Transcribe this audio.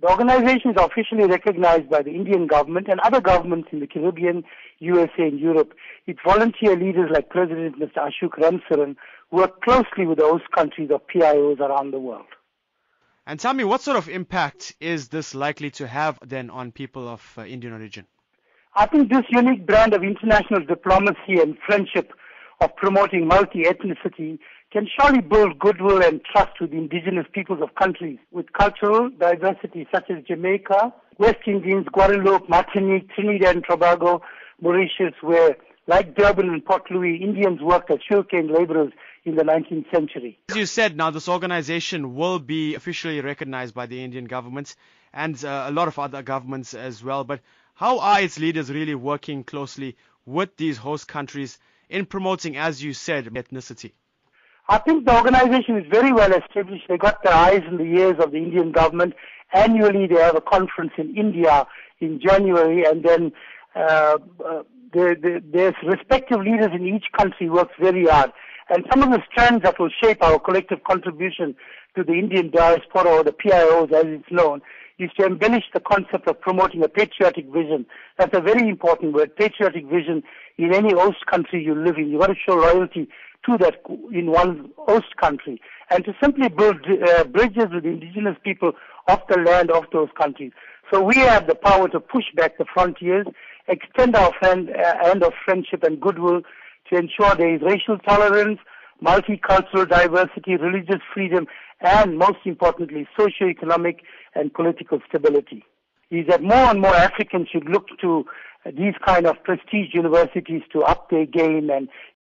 The organization is officially recognized by the Indian government and other governments in the Caribbean, USA, and Europe. Its volunteer leaders like President Mr. Ashok Ramsaran work closely with the host countries of PIOs around the world. And tell me, what sort of impact is this likely to have then on people of uh, Indian origin? I think this unique brand of international diplomacy and friendship of promoting multi-ethnicity can surely build goodwill and trust with indigenous peoples of countries with cultural diversity such as Jamaica, West Indies, Guadeloupe, Martinique, Trinidad and Tobago, Mauritius, where, like Durban and Port Louis, Indians worked as sugarcane laborers in the 19th century. As you said, now this organization will be officially recognized by the Indian government and uh, a lot of other governments as well. But how are its leaders really working closely with these host countries in promoting, as you said, ethnicity? I think the organization is very well established. They got the eyes and the ears of the Indian government. Annually, they have a conference in India in January, and then uh, uh, their respective leaders in each country works very hard. And some of the strands that will shape our collective contribution to the Indian diaspora, or the PIOs as it's known, is to embellish the concept of promoting a patriotic vision. That's a very important word, patriotic vision in any host country you live in. You've got to show loyalty to that in one host country and to simply build uh, bridges with indigenous people of the land of those countries. So we have the power to push back the frontiers, extend our friend, uh, hand of friendship and goodwill to ensure there is racial tolerance, multicultural diversity, religious freedom, and most importantly, socio-economic and political stability. Is that more and more Africans should look to these kind of prestige universities to up their game and